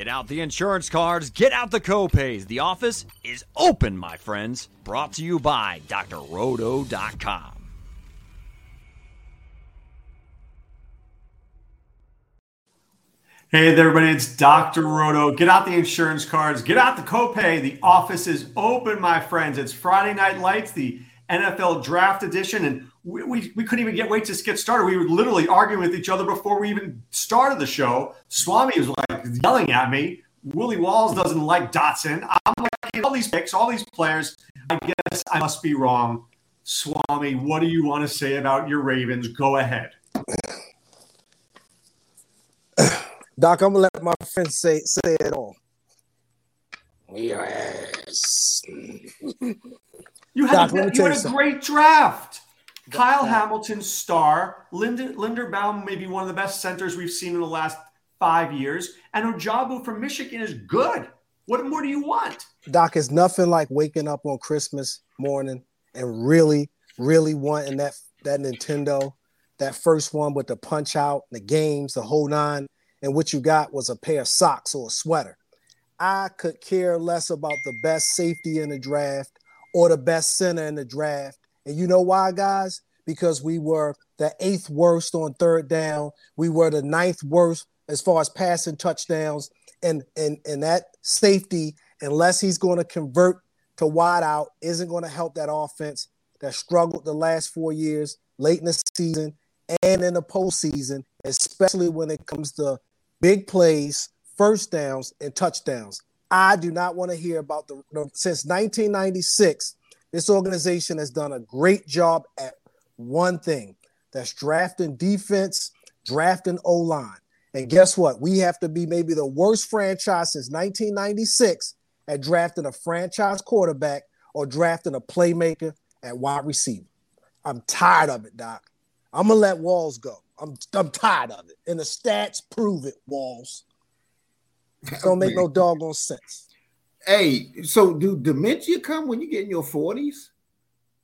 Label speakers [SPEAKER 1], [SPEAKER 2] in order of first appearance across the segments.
[SPEAKER 1] Get out the insurance cards, get out the copays. The office is open, my friends. Brought to you by drroto.com.
[SPEAKER 2] Hey there, everybody. It's Dr. Roto. Get out the insurance cards, get out the copay. The office is open, my friends. It's Friday Night Lights, the NFL Draft Edition. And we, we, we couldn't even get wait to get started. We were literally arguing with each other before we even started the show. Swami was like yelling at me. Willie Walls doesn't like Dotson. I'm like all these picks, all these players. I guess I must be wrong. Swami, what do you want to say about your Ravens? Go ahead.
[SPEAKER 3] Doc, I'm gonna let my friend say say it all. Yes.
[SPEAKER 2] You had, Doc, a, you had a great draft. Kyle Hamilton, star. Linder, Linderbaum, maybe one of the best centers we've seen in the last five years. And Ojabo from Michigan is good. What more do you want?
[SPEAKER 3] Doc, it's nothing like waking up on Christmas morning and really, really wanting that that Nintendo, that first one with the punch out, the games, the whole nine, and what you got was a pair of socks or a sweater. I could care less about the best safety in the draft or the best center in the draft. And you know why, guys? Because we were the eighth worst on third down. We were the ninth worst as far as passing touchdowns. And and and that safety, unless he's going to convert to wide out, isn't going to help that offense that struggled the last four years, late in the season and in the postseason, especially when it comes to big plays, first downs, and touchdowns. I do not want to hear about the, the since 1996. This organization has done a great job at one thing that's drafting defense, drafting O line. And guess what? We have to be maybe the worst franchise since 1996 at drafting a franchise quarterback or drafting a playmaker at wide receiver. I'm tired of it, Doc. I'm gonna let Walls go. I'm I'm tired of it. And the stats prove it, Walls. It don't make no doggone sense.
[SPEAKER 4] Hey, so do dementia come when you get in your 40s?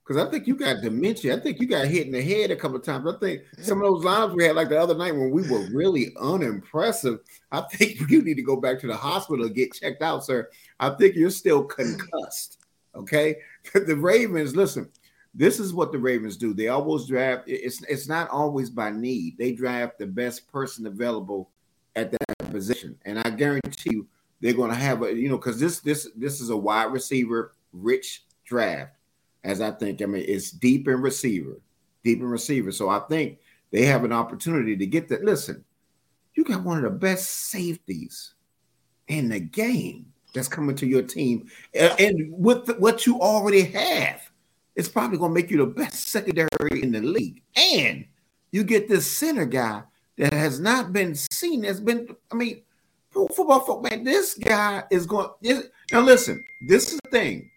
[SPEAKER 4] Because I think you got dementia. I think you got hit in the head a couple of times. I think some of those lines we had like the other night when we were really unimpressive. I think you need to go back to the hospital get checked out, sir. I think you're still concussed. Okay. the Ravens, listen, this is what the Ravens do. They always draft. It's it's not always by need. They draft the best person available at that position, and I guarantee you they're going to have a you know because this this this is a wide receiver rich draft, as I think. I mean, it's deep in receiver, deep in receiver. So I think they have an opportunity to get that. Listen, you got one of the best safeties in the game that's coming to your team, and with what you already have it's probably going to make you the best secondary in the league. And you get this center guy that has not been seen, has been, I mean, football folk, man, this guy is going. Now, listen, this is the thing.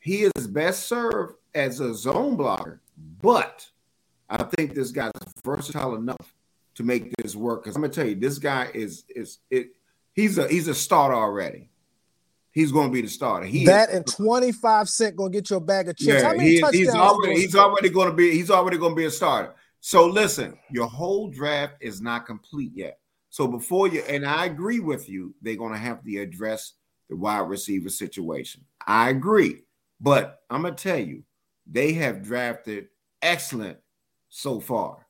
[SPEAKER 4] He is best served as a zone blocker, but I think this guy's versatile enough to make this work. Because I'm gonna tell you, this guy is is it. He's a he's a starter already he's going to be the starter. He
[SPEAKER 3] that is, and twenty five cent going to get you a bag of chips.
[SPEAKER 4] Yeah, he, he's already he's already going to be he's already going to be a starter. So listen, your whole draft is not complete yet. So before you and I agree with you, they're going to have to address the wide receiver situation. I agree, but I'm going to tell you, they have drafted excellent so far.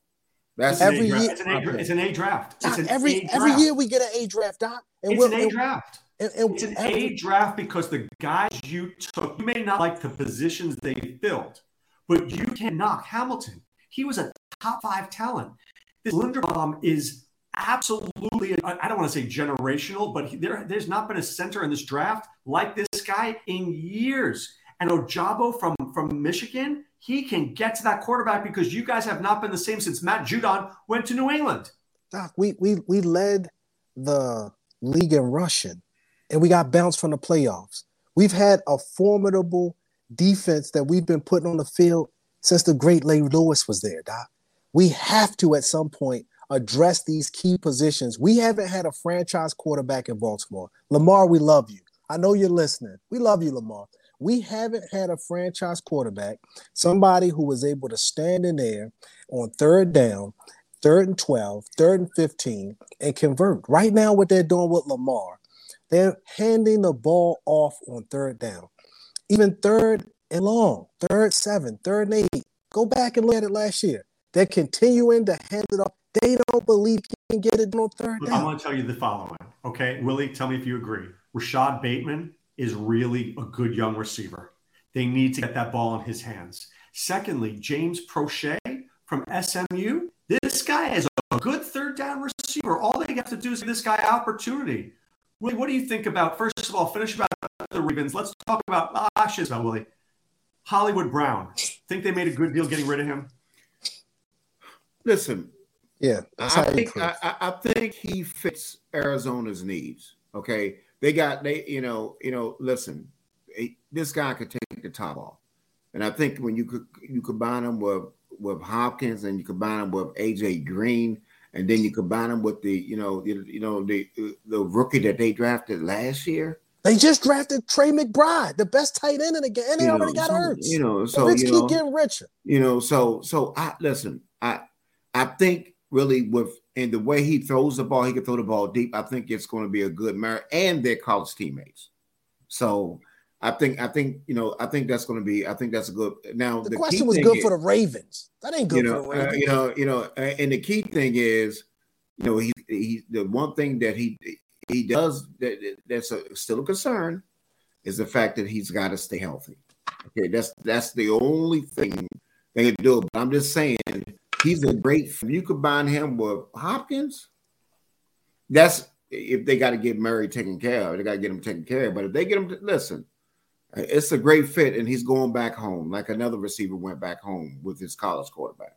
[SPEAKER 2] That's every year. It's an A, it's an A draft.
[SPEAKER 3] Doc, an every a every year we get an A draft, Doc.
[SPEAKER 2] And it's an A draft. And, and it's an A draft because the guys you took, you may not like the positions they filled, but you can knock Hamilton. He was a top five talent. This Linderbaum is absolutely, I don't want to say generational, but there, there's not been a center in this draft like this guy in years. And Ojabo from, from Michigan, he can get to that quarterback because you guys have not been the same since Matt Judon went to New England.
[SPEAKER 3] Doc, we, we, we led the league in rushing and we got bounced from the playoffs. We've had a formidable defense that we've been putting on the field since the great Larry Lewis was there, Doc. We have to at some point address these key positions. We haven't had a franchise quarterback in Baltimore. Lamar, we love you. I know you're listening. We love you, Lamar. We haven't had a franchise quarterback, somebody who was able to stand in there on third down third and 12, third and 15, and convert. Right now, what they're doing with Lamar, they're handing the ball off on third down. Even third and long, third, seven, third and eight. Go back and look at it last year. They're continuing to hand it off. They don't believe he can get it on third down.
[SPEAKER 2] I want to tell you the following. Okay, Willie, tell me if you agree. Rashod Bateman is really a good young receiver. They need to get that ball in his hands. Secondly, James Proche from SMU. This guy is a good third down receiver. All they have to do is give this guy opportunity. Willie, what do you think about, first of all, finish about the Ravens. Let's talk about, ah, shit, about Willie. Hollywood Brown. Think they made a good deal getting rid of him?
[SPEAKER 4] Listen,
[SPEAKER 3] yeah,
[SPEAKER 4] I think I, I, think he fits Arizona's needs. Okay, they got they you know you know listen, this guy could take the top off, and I think when you could you combine him with with Hopkins and you combine him with AJ Green, and then you combine him with the you know you, you know the the rookie that they drafted last year.
[SPEAKER 3] They just drafted Trey McBride, the best tight end in the game, and they you already got hurt.
[SPEAKER 4] You know, so
[SPEAKER 3] the rich
[SPEAKER 4] you know,
[SPEAKER 3] keep getting richer.
[SPEAKER 4] You know, so so I listen. I I think really with and the way he throws the ball, he can throw the ball deep. I think it's going to be a good marriage, and their college teammates. So I think I think you know I think that's going to be I think that's a good. Now
[SPEAKER 3] the, the question was good is, for the Ravens. That ain't good
[SPEAKER 4] you know,
[SPEAKER 3] for the Ravens.
[SPEAKER 4] Uh, you know, you know, and the key thing is, you know, he he the one thing that he he does that that's a, still a concern is the fact that he's got to stay healthy. Okay, that's that's the only thing they can do. But I'm just saying he's a great. You combine him with Hopkins, that's if they got to get Murray taken care of. They got to get him taken care of. But if they get him, to, listen, it's a great fit, and he's going back home like another receiver went back home with his college quarterback.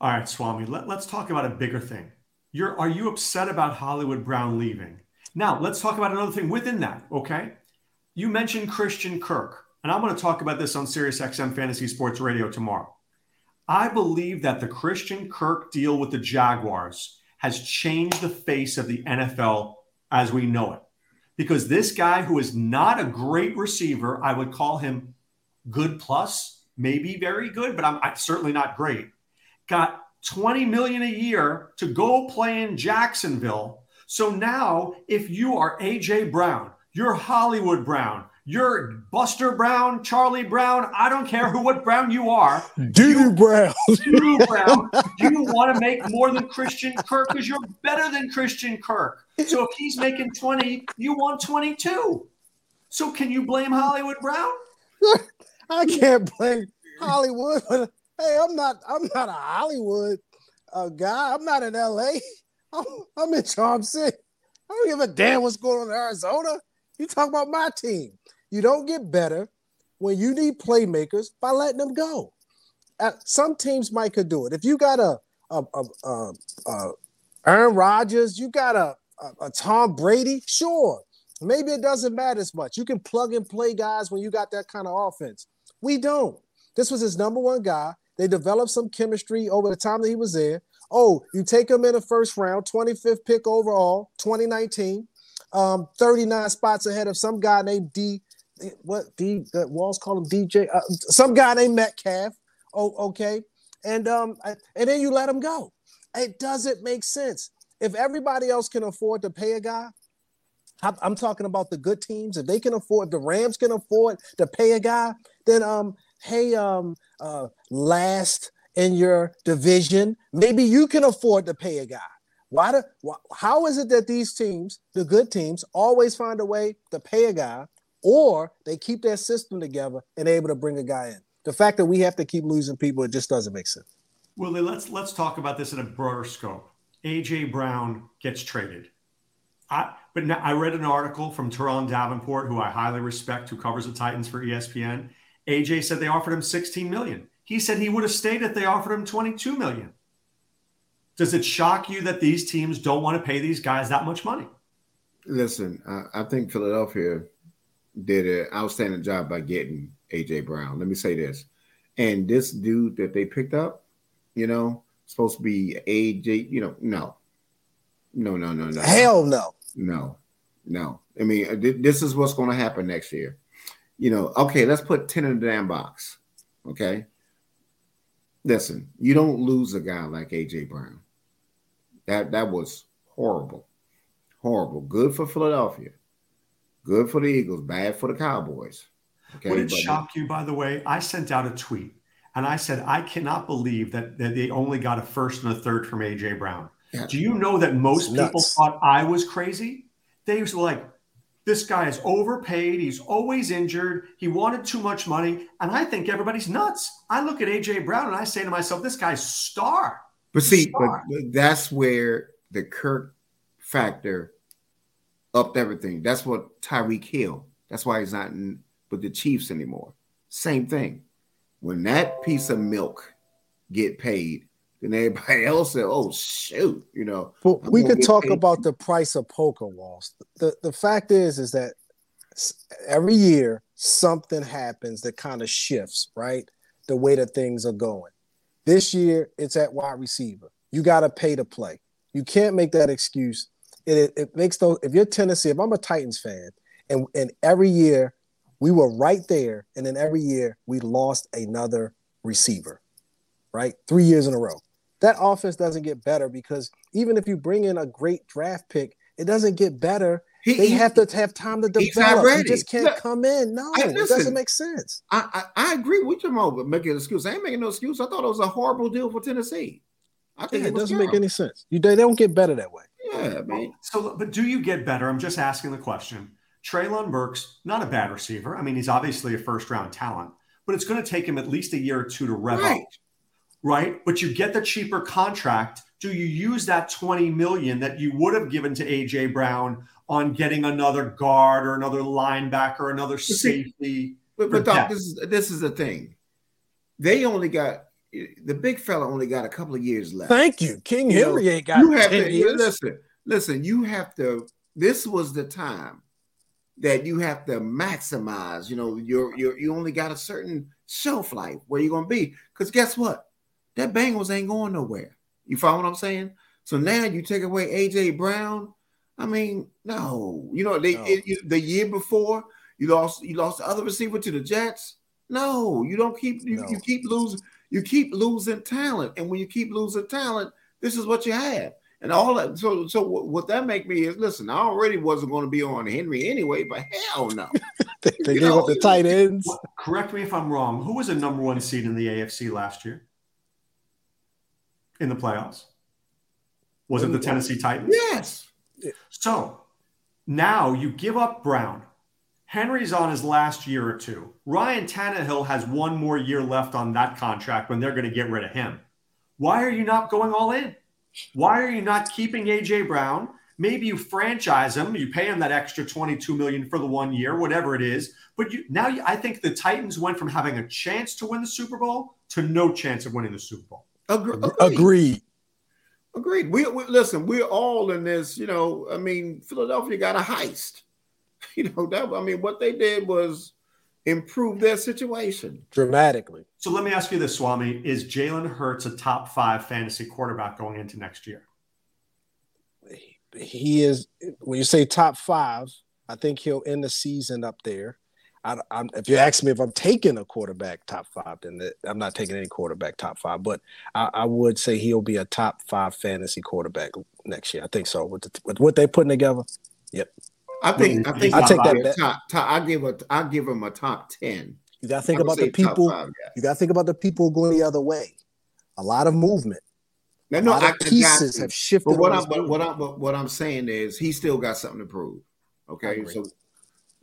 [SPEAKER 2] All right, Swami. Let, let's talk about a bigger thing. You're are you upset about Hollywood Brown leaving? Now let's talk about another thing within that. Okay, you mentioned Christian Kirk, and I'm going to talk about this on Sirius XM Fantasy Sports Radio tomorrow. I believe that the Christian Kirk deal with the Jaguars has changed the face of the NFL as we know it. Because this guy, who is not a great receiver, I would call him good plus, maybe very good, but I'm, I'm certainly not great, got 20 million a year to go play in Jacksonville. So now, if you are AJ Brown, you're Hollywood Brown, you're Buster Brown, Charlie Brown. I don't care who what Brown you are.
[SPEAKER 3] Doo Brown.
[SPEAKER 2] Brown. You want to make more than Christian Kirk because you're better than Christian Kirk. So if he's making 20, you want 22. So can you blame Hollywood Brown?
[SPEAKER 3] I can't blame Hollywood. Hey, I'm not. I'm not a Hollywood uh, guy. I'm not in LA. I'm, I'm in Charm City. I don't give a damn what's going on in Arizona. You talk about my team. You don't get better when you need playmakers by letting them go. Uh, some teams might could do it. If you got a, a, a, a, a Aaron Rodgers, you got a, a, Tom Brady, sure. Maybe it doesn't matter as much. You can plug and play guys when you got that kind of offense. We don't. This was his number one guy. They developed some chemistry over the time that he was there. Oh, you take him in the first round, 25th pick overall, 2019, um, 39 spots ahead of some guy named D what D that Walls call him DJ, uh, some guy named Metcalf. Oh, okay, and um, and then you let him go. It doesn't make sense. If everybody else can afford to pay a guy, I'm talking about the good teams. If they can afford, the Rams can afford to pay a guy, then um, hey, um, uh, last in your division, maybe you can afford to pay a guy. Why do, how is it that these teams, the good teams, always find a way to pay a guy or they keep their system together and able to bring a guy in. The fact that we have to keep losing people, it just doesn't make sense.
[SPEAKER 2] Willie, let's let's talk about this in a broader scope. AJ Brown gets traded. I, but now I read an article from Turron Davenport, who I highly respect, who covers the Titans for ESPN. AJ said they offered him 16 million. He said he would have stayed if they offered him 22 million. Does it shock you that these teams don't want to pay these guys that much money?
[SPEAKER 4] Listen, I, I think Philadelphia did an outstanding job by getting AJ Brown. Let me say this. And this dude that they picked up, you know, supposed to be AJ, you know, no. No, no, no, no.
[SPEAKER 3] Hell no.
[SPEAKER 4] No. No. I mean, uh, this is what's going to happen next year. You know, okay, let's put 10 in the damn box. Okay. Listen, you don't lose a guy like AJ Brown. That that was horrible, horrible. Good for Philadelphia, good for the Eagles, bad for the Cowboys.
[SPEAKER 2] Okay, Would it shock you, by the way? I sent out a tweet and I said, I cannot believe that, that they only got a first and a third from AJ Brown. Yeah. Do you know that most people thought I was crazy? They was like, this guy is overpaid. He's always injured. He wanted too much money. And I think everybody's nuts. I look at AJ Brown and I say to myself, this guy's star.
[SPEAKER 4] But see, but that's where the Kirk factor upped everything. That's what Tyreek Hill. That's why he's not in with the Chiefs anymore. Same thing. When that piece of milk get paid, then everybody else said, "Oh shoot," you know.
[SPEAKER 3] But we could talk paid. about the price of poker walls. The the fact is, is that every year something happens that kind of shifts, right? The way that things are going. This year, it's at wide receiver. You got to pay to play. You can't make that excuse. It, it, makes those. If you're Tennessee, if I'm a Titans fan, and and every year we were right there, and then every year we lost another receiver, right? Three years in a row. That offense doesn't get better because even if you bring in a great draft pick, it doesn't get better. He, they he, have to have time to develop. He just can't Look, come in. No, I, listen, it doesn't make sense.
[SPEAKER 4] I, I, I agree with you, Mo, but making an excuse. I ain't making no excuse. I thought it was a horrible deal for Tennessee.
[SPEAKER 3] I think yeah, it, it doesn't terrible. make any sense. You they don't get better that way.
[SPEAKER 4] Yeah, man.
[SPEAKER 2] So, but do you get better? I'm just asking the question. Treylon Burks, not a bad receiver. I mean, he's obviously a first round talent, but it's going to take him at least a year or two to rev right. up. Right. But you get the cheaper contract. Do you use that 20 million that you would have given to AJ Brown on getting another guard or another linebacker, or another safety?
[SPEAKER 4] But, but Doc, this is this is the thing. They only got the big fella only got a couple of years left.
[SPEAKER 3] Thank you. King you Henry know, ain't got you have 10
[SPEAKER 4] to,
[SPEAKER 3] years.
[SPEAKER 4] Listen, listen, you have to. This was the time that you have to maximize. You know, you're, you're you only got a certain shelf life where you're gonna be. Because guess what? That Bengals ain't going nowhere. You follow what I'm saying? So now you take away AJ Brown. I mean, no. You know, they no. It, the year before you lost you lost the other receiver to the Jets. No, you don't keep you, no. you keep losing you keep losing talent, and when you keep losing talent, this is what you have. And all that. So, so what that make me is listen. I already wasn't going to be on Henry anyway, but hell no.
[SPEAKER 3] they they gave up the tight ends.
[SPEAKER 2] Correct me if I'm wrong. Who was a number one seed in the AFC last year in the playoffs? Was it the Tennessee Titans?
[SPEAKER 4] Yes.
[SPEAKER 2] So now you give up Brown. Henry's on his last year or two. Ryan Tannehill has one more year left on that contract when they're going to get rid of him. Why are you not going all in? Why are you not keeping AJ Brown? Maybe you franchise him, you pay him that extra 22 million for the one year, whatever it is. But you, now you, I think the Titans went from having a chance to win the Super Bowl to no chance of winning the Super Bowl.
[SPEAKER 3] Agreed. Agreed.
[SPEAKER 4] Agreed. We, we listen. We're all in this. You know, I mean, Philadelphia got a heist. You know that. I mean, what they did was improve their situation
[SPEAKER 3] dramatically.
[SPEAKER 2] So let me ask you this, Swami: Is Jalen Hurts a top five fantasy quarterback going into next year?
[SPEAKER 3] He is. When you say top five, I think he'll end the season up there. I, if you ask me if I'm taking a quarterback top five, then I'm not taking any quarterback top five. But I, I, would say he'll be a top five fantasy quarterback next year. I think so. With, the, with what they're putting together, yep.
[SPEAKER 4] I think I think I take that. Top, top, I give a I give him a top ten.
[SPEAKER 3] You got to think about the people. Five, you got to think about the people going the other way. A lot of movement.
[SPEAKER 4] No, no, I, pieces have shifted. But what I'm but what I'm but what I'm saying is he still got something to prove. Okay, so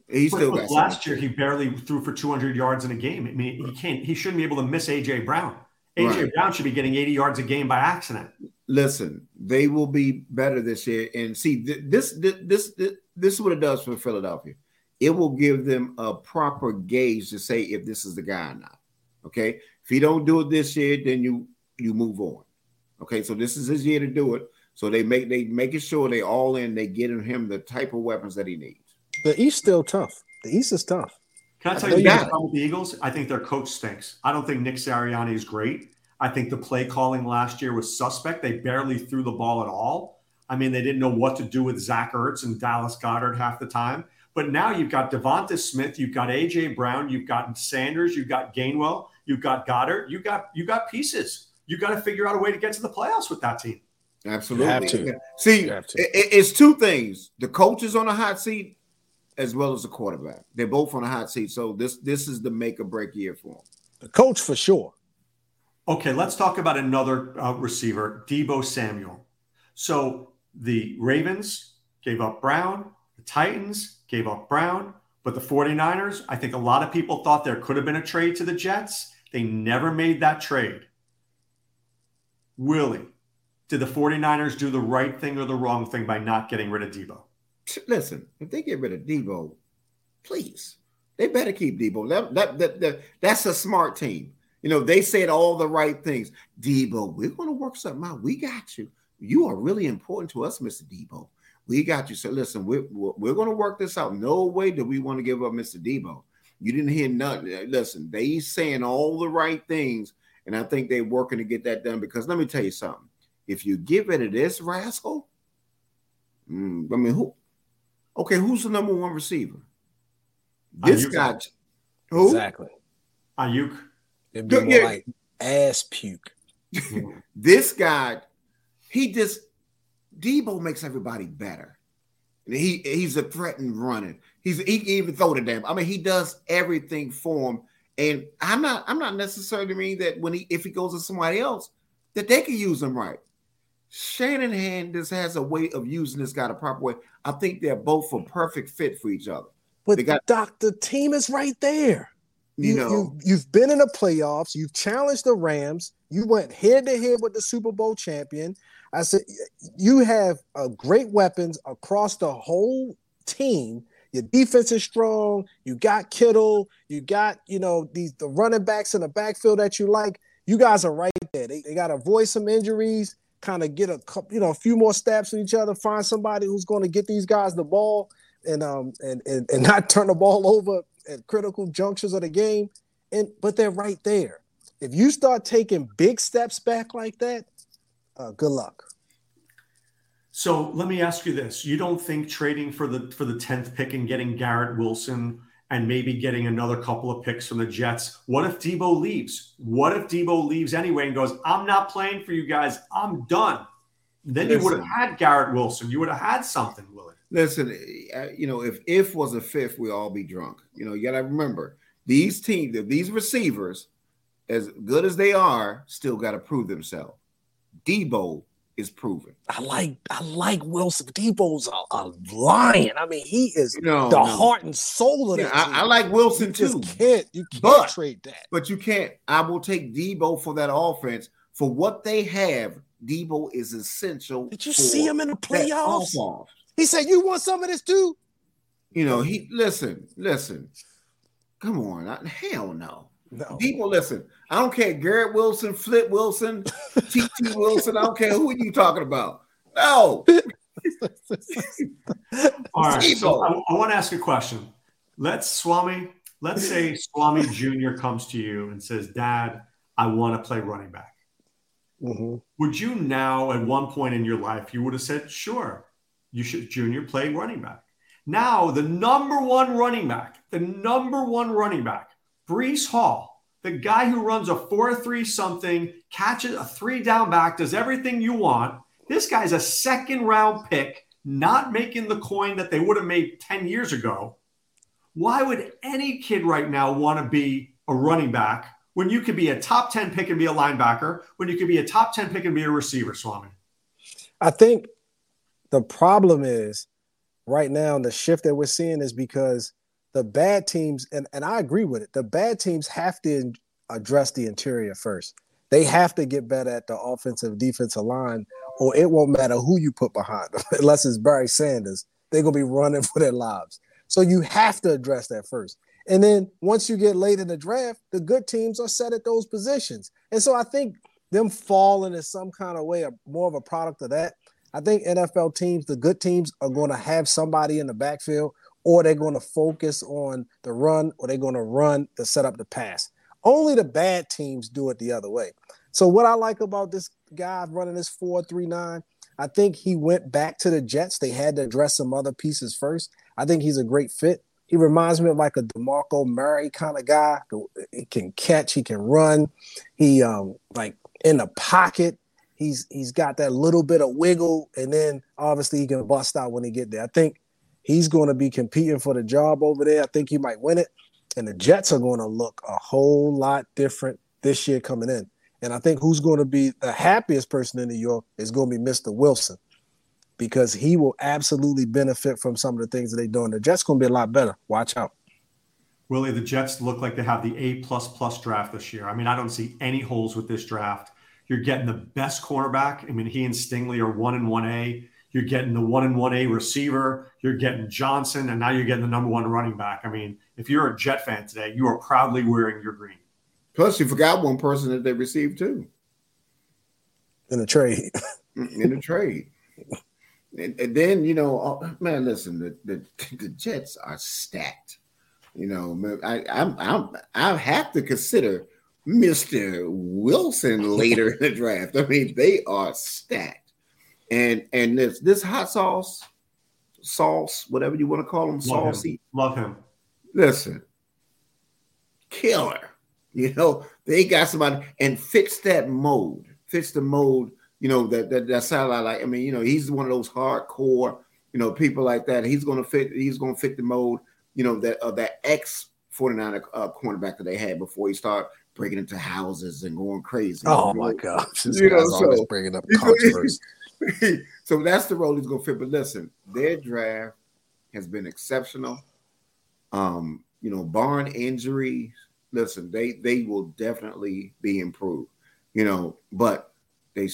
[SPEAKER 4] he still got
[SPEAKER 2] last year he barely threw for 200 yards in a game. I mean, he can't. He shouldn't be able to miss AJ Brown. AJ right. Brown should be getting 80 yards a game by accident.
[SPEAKER 4] Listen, they will be better this year. And see, this this this, this this is what it does for Philadelphia. It will give them a proper gauge to say if this is the guy or not. Okay. If he don't do it this year, then you you move on. Okay. So this is his year to do it. So they make they making sure they all in, they getting him the type of weapons that he needs.
[SPEAKER 3] The East still tough. The East is tough.
[SPEAKER 2] Can I tell you the problem with the Eagles? I think their coach stinks. I don't think Nick Sirianni is great. I think the play calling last year was suspect. They barely threw the ball at all. I mean, they didn't know what to do with Zach Ertz and Dallas Goedert half the time. But now you've got Devonta Smith, you've got AJ Brown, you've got Sanders, you've got Gainwell, you've got Goedert. You got you got pieces. You got to figure out a way to get to the playoffs with that team.
[SPEAKER 4] Absolutely. You have to. See, have to. It, it's two things: the coach is on a hot seat, as well as the quarterback. They're both on a hot seat. So this this is the make or break year for them.
[SPEAKER 3] The coach for sure.
[SPEAKER 2] Okay, let's talk about another uh, receiver, Deebo Samuel. So the Ravens gave up Brown, the Titans gave up Brown, but the 49ers, I think a lot of people thought there could have been a trade to the Jets. They never made that trade. Willie, did the 49ers do the right thing or the wrong thing by not getting rid of Deebo?
[SPEAKER 4] Listen, if they get rid of Deebo, please, they better keep Deebo. That, that, that, that, that's a smart team. You know, they said all the right things. Deebo, we're going to work something out. We got you. You are really important to us, Mr. Deebo. We got you. So listen, we're, we're going to work this out. No way do we want to give up Mr. Deebo. You didn't hear nothing. Listen, they saying all the right things, and I think they're working to get that done. Because let me tell you something: if you give it to this rascal, mm, I mean, who? Okay, who's the number one receiver? This Aiyuk. guy.
[SPEAKER 3] Who? Exactly.
[SPEAKER 2] Aiyuk.
[SPEAKER 3] It'd be more like ass puke.
[SPEAKER 4] this guy, he just Deebo makes everybody better. He he's a threat in running. He's he can even throw the damn. I mean, he does everything for him. And I'm not I'm not necessarily mean that when he if he goes to somebody else that they can use him right. Shanahan just has a way of using this guy the proper way. I think they're both a perfect fit for each other.
[SPEAKER 3] But they got, Doc, the team is right there. You, you know, you, have been in the playoffs. You've challenged the Rams. You went head to head with the Super Bowl champion. I said you have uh, great weapons across the whole team. Your defense is strong. You got Kittle. You got you know these the running backs in the backfield that you like. You guys are right there. They, they got to avoid some injuries, kind of get a couple, you know, a few more steps with each other. Find somebody who's going to get these guys the ball and um and, and and not turn the ball over at critical junctures of the game. And but they're right there. If you start taking big steps back like that, uh, good luck.
[SPEAKER 2] So let me ask you this: You don't think trading for the for the tenth pick and getting Garrett Wilson and maybe getting another couple of picks from the Jets? What if Deebo leaves? What if Deebo leaves anyway and goes, "I'm not playing for you guys. I'm done." Then Listen, you would have had Garrett Wilson. You would have had something, Willie.
[SPEAKER 4] Listen, uh, you know, if if was a fifth, we all be drunk. You know, you got to remember these teams, these receivers, as good as they are, still got to prove themselves. Deebo is proven.
[SPEAKER 3] I like I like Wilson. Deebo's a, a lion. I mean, he is no, the no. heart and soul of
[SPEAKER 4] yeah, I, I, like Wilson
[SPEAKER 3] you
[SPEAKER 4] too.
[SPEAKER 3] Can't you can't but, trade that?
[SPEAKER 4] But you can't. I will take Deebo for that offense for what they have. Deebo is essential.
[SPEAKER 3] Did you see him in the playoffs? He said, "You want some of this too."
[SPEAKER 4] You know, he listen, listen. Come on, I, hell no. No. People listen. I don't care. Garrett Wilson, Flip Wilson, TT Wilson. I don't care who are you talking about. No.
[SPEAKER 2] All right. So I, I, want to ask a question. Let's Swami. Let's say Swami Jr. comes to you and says, "Dad, I want to play running back." Mm-hmm. Would you now, at one point in your life, you would have said, "Sure, you should Junior play running back." Now, the number one running back, the number one running back Breece Hall, the guy who runs a 4 3 something, catches a three down back, does everything you want. This guy's a second round pick, not making the coin that they would have made 10 years ago. Why would any kid right now want to be a running back when you could be a top 10 pick and be a linebacker, when you could be a top 10 pick and be a receiver, Swami?
[SPEAKER 3] I think the problem is right now, the shift that we're seeing is because the bad teams, and, and I agree with it, the bad teams have to address the interior first. They have to get better at the offensive defensive line, or it won't matter who you put behind them, unless it's Barry Sanders. They're gonna be running for their lives. So you have to address that first. And then once you get late in the draft, the good teams are set at those positions. And so I think them falling in some kind of way more of a product of that. I think NFL teams, the good teams, are going to have somebody in the backfield or they're going to focus on the run, or they're going to run to set up the pass. Only the bad teams do it the other way. So what I like about this guy running this 4-3-9, I think he went back to the Jets. They had to address some other pieces first. I think he's a great fit. he reminds me of like a DeMarco Murray kind of guy. He can catch, he can run. He um like in the pocket. He's he's got that little bit of wiggle, and then obviously he can bust out when he get there. I think he's going to be competing for the job over there. I think he might win it, and the Jets are going to look a whole lot different this year coming in. And I think who's going to be the happiest person in New York is going to be Mr. Wilson because he will absolutely benefit from some of the things that they're doing. The Jets going to be a lot better. Watch out.
[SPEAKER 2] Willie, the Jets look like they have the A plus plus draft this year. I mean, I don't see any holes with this draft. You're getting the best cornerback. I mean, he and Stingley are one and one A. You're getting the one and one A receiver. You're getting Johnson, and now you're getting the number one running back. I mean, if you're a Jet fan today, you are proudly wearing your green.
[SPEAKER 4] Plus, you forgot one person that they received too
[SPEAKER 3] in a trade.
[SPEAKER 4] Mm, in a trade. And, and, then you know, oh, man, listen, the, the, the Jets are stacked. You know, I I'm, I'm I have to consider Mister Wilson later in the draft. I mean, they are stacked, and and this this hot sauce, sauce, whatever you want to call them,
[SPEAKER 2] Love
[SPEAKER 4] saucy.
[SPEAKER 2] Him. Love him.
[SPEAKER 4] Listen, killer. You know, they got somebody and fits that mold, fits the mold you know, that that that satellite. Like, I mean, you know, he's one of those hardcore, you know, people like that. He's gonna fit. He's gonna fit the mode, you know, that of that ex 49 uh, cornerback that they had before he started breaking into houses and going crazy.
[SPEAKER 3] Oh my gosh, this you know, so, bringing up controversy.
[SPEAKER 4] so that's the role he's gonna fit. But listen, their draft has been exceptional. Um, you know, barring injuries, listen, they they will definitely be improved. You know, but they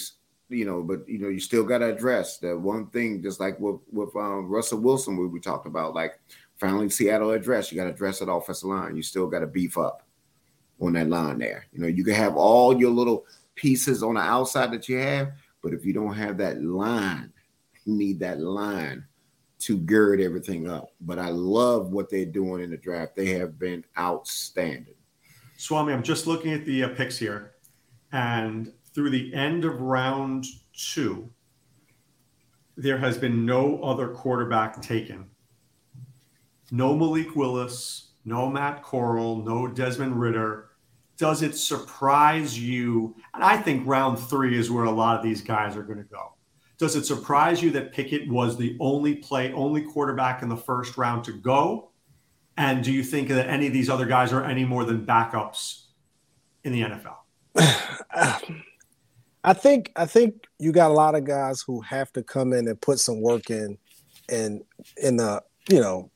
[SPEAKER 4] you know, but you know, you still got to address that one thing, just like with with um, Russell Wilson, we we talked about, like finally Seattle address. You got to address that offensive line. You still got to beef up on that line there. You know, you can have all your little pieces on the outside that you have, but if you don't have that line, you need that line to gird everything up. But I love what they're doing in the draft. They have been outstanding.
[SPEAKER 2] Swami, I'm just looking at the uh, picks here, and through the end of round two, there has been no other quarterback taken. No Malik Willis, no Matt Corral, no Desmond Ridder. Does it surprise you? And I think round three is where a lot of these guys are going to go. Does it surprise you that Pickett was the only play, only quarterback in the first round to go? And do you think that any of these other guys are any more than backups in the NFL?
[SPEAKER 3] I think I think you got a lot of guys who have to come in and put some work in, and in the you know,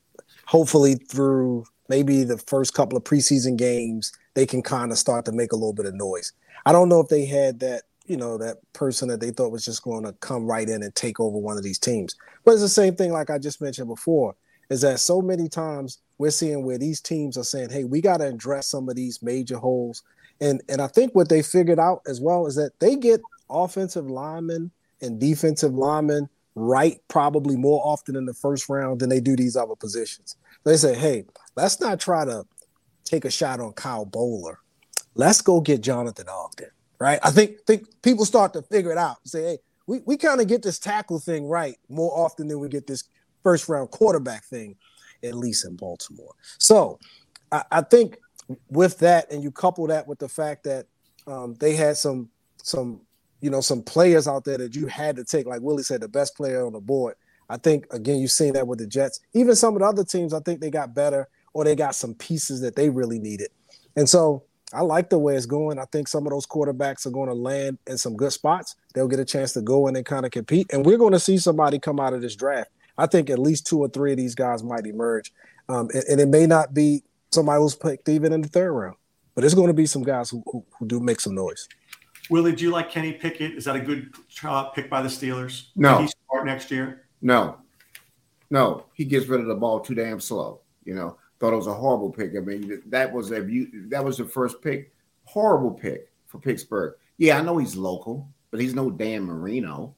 [SPEAKER 3] hopefully through maybe the first couple of preseason games, they can kind of start to make a little bit of noise. I don't know if they had that you know that person that they thought was just going to come right in and take over one of these teams, but it's the same thing like I just mentioned before. Is that so many times we're seeing where these teams are saying, "Hey, we got to address some of these major holes." And and I think what they figured out as well is that they get offensive linemen and defensive linemen right probably more often in the first round than they do these other positions. They say, hey, let's not try to take a shot on Kyle Boller. Let's go get Jonathan Ogden. Right. I think think people start to figure it out. Say, hey, we, we kind of get this tackle thing right more often than we get this first round quarterback thing, at least in Baltimore. So I, I think with that, and you couple that with the fact that um, they had some some you know some players out there that you had to take, like Willie said, the best player on the board. I think again you've seen that with the Jets. Even some of the other teams, I think they got better or they got some pieces that they really needed. And so I like the way it's going. I think some of those quarterbacks are going to land in some good spots. They'll get a chance to go in and kind of compete. And we're going to see somebody come out of this draft. I think at least two or three of these guys might emerge. Um, and, and, it may not be somebody who's picked even in the third round. But there's going to be some guys who, who, who do make some noise.
[SPEAKER 2] Willie, do you like Kenny Pickett? Is that a good uh, pick by the Steelers?
[SPEAKER 4] No.
[SPEAKER 2] he start next year?
[SPEAKER 4] No. No. He gets rid of the ball too damn slow. You know, thought it was a horrible pick. I mean, that was a that was the first pick. Horrible pick for Pittsburgh. Yeah, I know he's local, but he's no Dan Marino.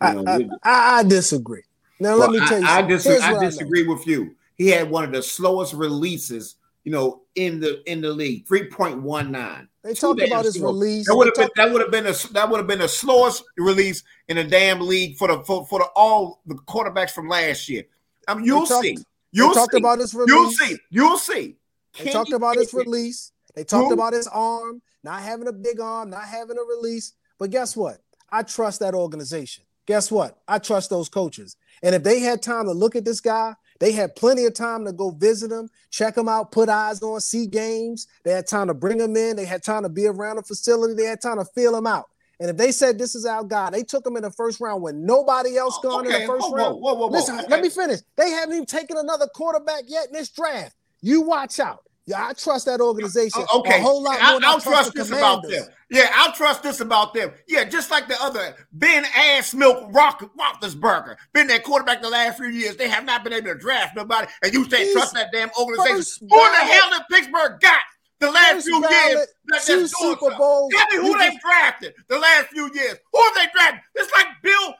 [SPEAKER 3] I, know, I, I, I, disagree. Now well, let me tell you.
[SPEAKER 4] I, disagree, I disagree with you. He had one of the slowest releases you know, in the in the league, three point one nine.
[SPEAKER 3] They talked about his slow. release.
[SPEAKER 4] That would have been that would have been a that would have been the slowest release in the damn league for the for, for the all the quarterbacks from last year. Um, I mean, you'll talked, see. You'll see.
[SPEAKER 3] about his release.
[SPEAKER 4] You'll see. You'll see.
[SPEAKER 3] They talked about his release. They talked Who? about his arm, not having a big arm, not having a release. But guess what? I trust that organization. Guess what? I trust those coaches. And if they had time to look at this guy, they had plenty of time to go visit him, check him out, put eyes on, see games. They had time to bring him in. They had time to be around the facility. They had time to feel him out. And if they said this is our guy, they took him in the first round when nobody else oh, gone okay. in the first
[SPEAKER 4] whoa,
[SPEAKER 3] round.
[SPEAKER 4] Whoa, whoa,
[SPEAKER 3] Listen,
[SPEAKER 4] okay.
[SPEAKER 3] let me finish. They haven't even taken another quarterback yet in this draft. You watch out. Yeah, I trust that organization
[SPEAKER 4] uh, okay.
[SPEAKER 3] a whole lot more.
[SPEAKER 4] I'll, I'll trust, this about them. Yeah, I'll trust this about them. Yeah, just like the other Ben Ass Milk Rock Roethlisberger, been that quarterback the last few years. They have not been able to draft nobody, and you say trust that damn organization. Who the hell did Pittsburgh got the last few years? That
[SPEAKER 3] two Super Bowls.
[SPEAKER 4] Tell me who they drafted the last few years. Who have they drafted? It's like Bill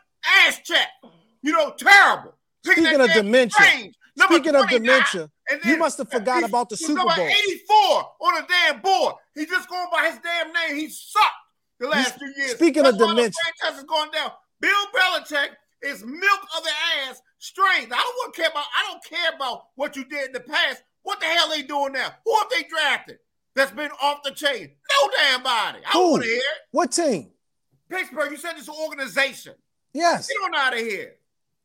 [SPEAKER 4] Check. You know, terrible.
[SPEAKER 3] Speaking of dementia, speaking of dementia, you must have forgot about the Super Bowl. 84
[SPEAKER 4] on a damn board. He's just going by his damn name. He sucked the last few years.
[SPEAKER 3] Speaking
[SPEAKER 4] That's
[SPEAKER 3] of dementia,
[SPEAKER 4] the franchise is going down. Bill Belichick is milk of the ass strength. I don't want care about. I don't care about what you did in the past. What the hell are they doing now? Who have they drafted? That's been off the chain. No damn body. I don't want to hear it.
[SPEAKER 3] What team?
[SPEAKER 4] Pittsburgh. You said it's an organization.
[SPEAKER 3] Yes.
[SPEAKER 4] Get on out of here.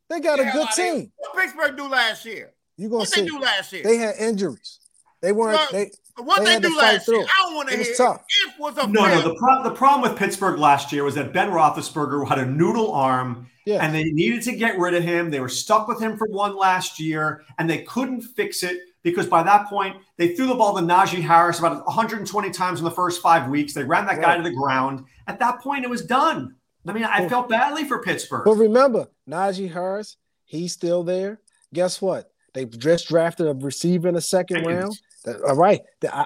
[SPEAKER 3] They got Get a good team.
[SPEAKER 4] What Pittsburgh do last year?
[SPEAKER 3] You gonna
[SPEAKER 4] what
[SPEAKER 3] see?
[SPEAKER 4] They do last year.
[SPEAKER 3] They had injuries. They weren't.
[SPEAKER 4] Well,
[SPEAKER 3] they
[SPEAKER 4] what
[SPEAKER 3] they,
[SPEAKER 4] they do last year. I don't want to hear.
[SPEAKER 3] It was Tough.
[SPEAKER 4] If was a
[SPEAKER 2] no, no. The, pro- the problem with Pittsburgh last year was that Ben Roethlisberger had a noodle arm, yeah. and they needed to get rid of him. They were stuck with him for one last year, and they couldn't fix it because by that point they threw the ball to Najee Harris about 120 times in the first five weeks. They ran that right. guy to the ground. At that point, it was done. I mean, I felt badly for Pittsburgh.
[SPEAKER 3] But remember, Najee Harris, he's still there. Guess what? They just drafted a receiver in the second round. All right.